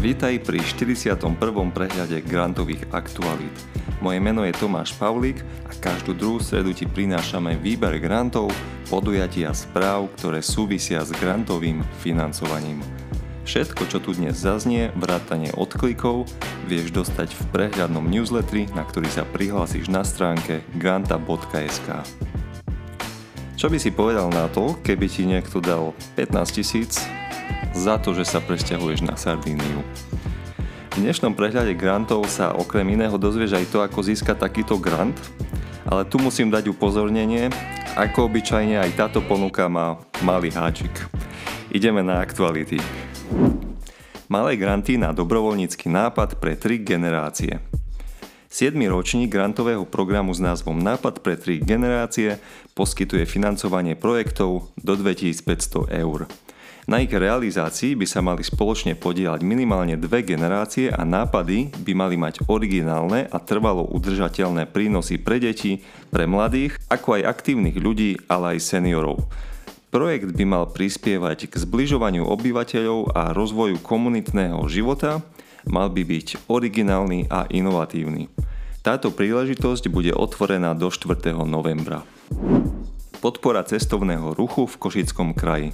Vítaj pri 41. prehľade grantových aktualít. Moje meno je Tomáš Pavlík a každú druhú stredu ti prinášame výber grantov, podujatia a správ, ktoré súvisia s grantovým financovaním. Všetko, čo tu dnes zaznie, vrátanie odklikov, vieš dostať v prehľadnom newsletteri, na ktorý sa prihlásiš na stránke granta.sk. Čo by si povedal na to, keby ti niekto dal 15 tisíc za to, že sa presťahuješ na Sardíniu. V dnešnom prehľade grantov sa okrem iného dozvieš aj to, ako získať takýto grant, ale tu musím dať upozornenie, ako obyčajne aj táto ponuka má malý háčik. Ideme na aktuality. Malé granty na dobrovoľnícky nápad pre tri generácie. 7. ročník grantového programu s názvom Nápad pre tri generácie poskytuje financovanie projektov do 2500 eur. Na ich realizácii by sa mali spoločne podielať minimálne dve generácie a nápady by mali mať originálne a trvalo udržateľné prínosy pre deti, pre mladých, ako aj aktívnych ľudí, ale aj seniorov. Projekt by mal prispievať k zbližovaniu obyvateľov a rozvoju komunitného života, mal by byť originálny a inovatívny. Táto príležitosť bude otvorená do 4. novembra. Podpora cestovného ruchu v Košickom kraji.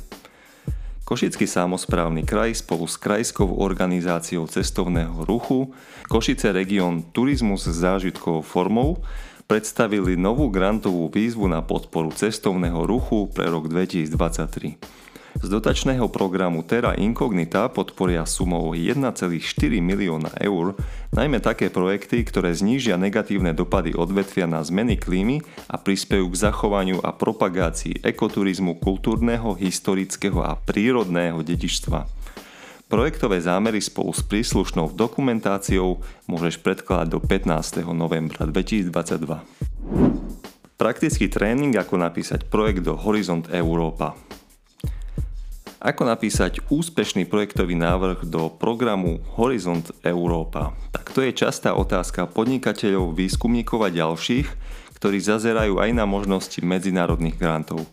Košický samozprávny kraj spolu s Krajskou organizáciou cestovného ruchu Košice región Turizmus s zážitkovou formou predstavili novú grantovú výzvu na podporu cestovného ruchu pre rok 2023. Z dotačného programu Terra Incognita podporia sumou 1,4 milióna eur najmä také projekty, ktoré znížia negatívne dopady odvetvia na zmeny klímy a prispejú k zachovaniu a propagácii ekoturizmu kultúrneho, historického a prírodného dedičstva. Projektové zámery spolu s príslušnou dokumentáciou môžeš predkladať do 15. novembra 2022. Praktický tréning, ako napísať projekt do Horizont Európa. Ako napísať úspešný projektový návrh do programu Horizont Európa? Tak to je častá otázka podnikateľov, výskumníkov a ďalších, ktorí zazerajú aj na možnosti medzinárodných grantov.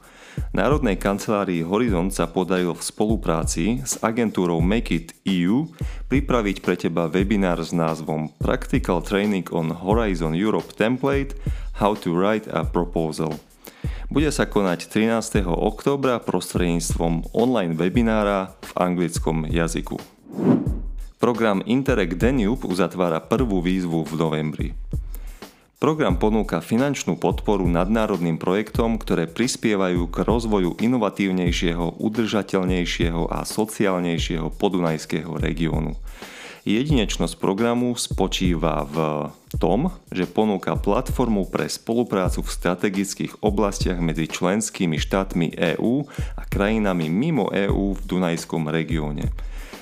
Národnej kancelárii Horizont sa podarilo v spolupráci s agentúrou Make It EU pripraviť pre teba webinár s názvom Practical Training on Horizon Europe Template How to Write a Proposal – bude sa konať 13. októbra prostredníctvom online webinára v anglickom jazyku. Program Interreg Danube uzatvára prvú výzvu v novembri. Program ponúka finančnú podporu nadnárodným projektom, ktoré prispievajú k rozvoju inovatívnejšieho, udržateľnejšieho a sociálnejšieho podunajského regiónu. Jedinečnosť programu spočíva v tom, že ponúka platformu pre spoluprácu v strategických oblastiach medzi členskými štátmi EÚ a krajinami mimo EÚ v Dunajskom regióne.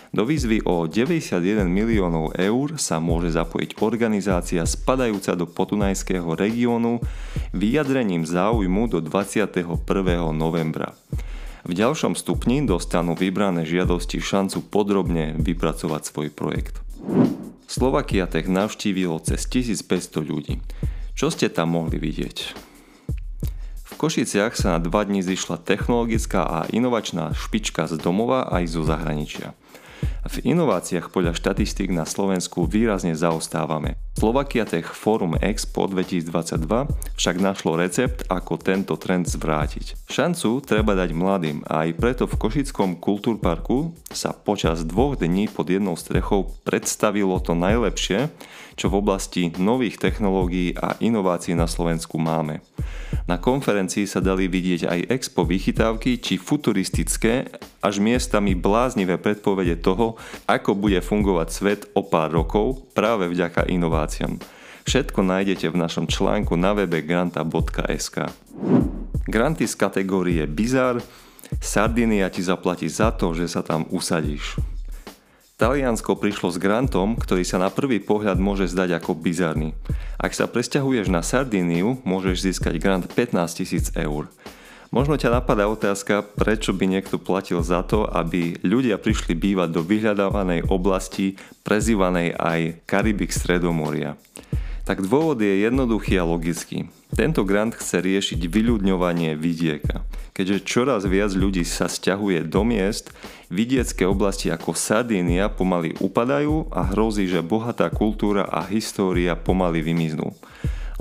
Do výzvy o 91 miliónov eur sa môže zapojiť organizácia spadajúca do podunajského regiónu vyjadrením záujmu do 21. novembra. V ďalšom stupni dostanú vybrané žiadosti šancu podrobne vypracovať svoj projekt. Slovakia Tech navštívilo cez 1500 ľudí. Čo ste tam mohli vidieť? V Košiciach sa na dva dní zišla technologická a inovačná špička z domova aj zo zahraničia. V inováciách podľa štatistík na Slovensku výrazne zaostávame. Slovakia Tech Forum Expo 2022 však našlo recept, ako tento trend zvrátiť. Šancu treba dať mladým a aj preto v Košickom kultúrparku sa počas dvoch dní pod jednou strechou predstavilo to najlepšie, čo v oblasti nových technológií a inovácií na Slovensku máme. Na konferencii sa dali vidieť aj expo vychytávky či futuristické, až miestami bláznivé predpovede toho, ako bude fungovať svet o pár rokov práve vďaka inováciám. Všetko nájdete v našom článku na webe granta.sk. Granty z kategórie Bizar Sardinia ti zaplatí za to, že sa tam usadíš. Taliansko prišlo s grantom, ktorý sa na prvý pohľad môže zdať ako bizarný. Ak sa presťahuješ na Sardíniu, môžeš získať grant 15 000 eur. Možno ťa napadá otázka, prečo by niekto platil za to, aby ľudia prišli bývať do vyhľadávanej oblasti, prezývanej aj Karibik Stredomoria. Tak dôvod je jednoduchý a logický. Tento grant chce riešiť vyľudňovanie vidieka. keďže čoraz viac ľudí sa stiahuje do miest, vidiecké oblasti ako Sardínia pomaly upadajú a hrozí, že bohatá kultúra a história pomaly vymiznú.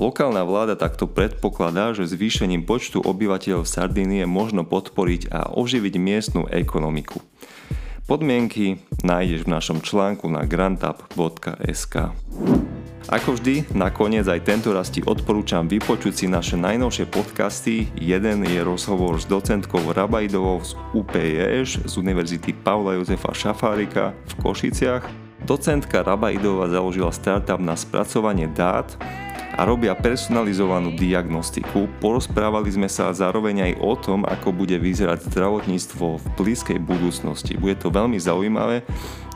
Lokálna vláda takto predpokladá, že zvýšením počtu obyvateľov Sardínie možno podporiť a oživiť miestnu ekonomiku. Podmienky nájdeš v našom článku na grantup.sk. Ako vždy, nakoniec aj tento raz ti odporúčam vypočuť si naše najnovšie podcasty. Jeden je rozhovor s docentkou Rabajdovou z UPEŠ z Univerzity Pavla Jozefa Šafárika v Košiciach. Docentka Rabajdová založila startup na spracovanie dát a robia personalizovanú diagnostiku. Porozprávali sme sa zároveň aj o tom, ako bude vyzerať zdravotníctvo v blízkej budúcnosti. Bude to veľmi zaujímavé,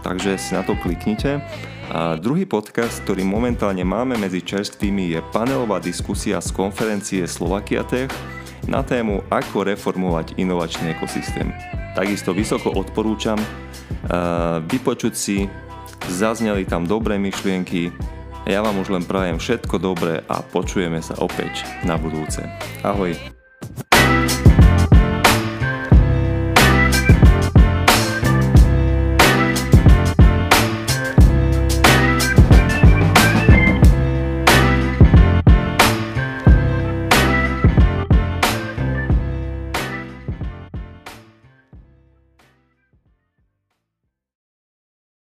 takže si na to kliknite. A druhý podcast, ktorý momentálne máme medzi čerstvými je panelová diskusia z konferencie Slovakia Tech na tému ako reformovať inovačný ekosystém. Takisto vysoko odporúčam vypočuť si, zazneli tam dobré myšlienky, ja vám už len prajem všetko dobré a počujeme sa opäť na budúce. Ahoj!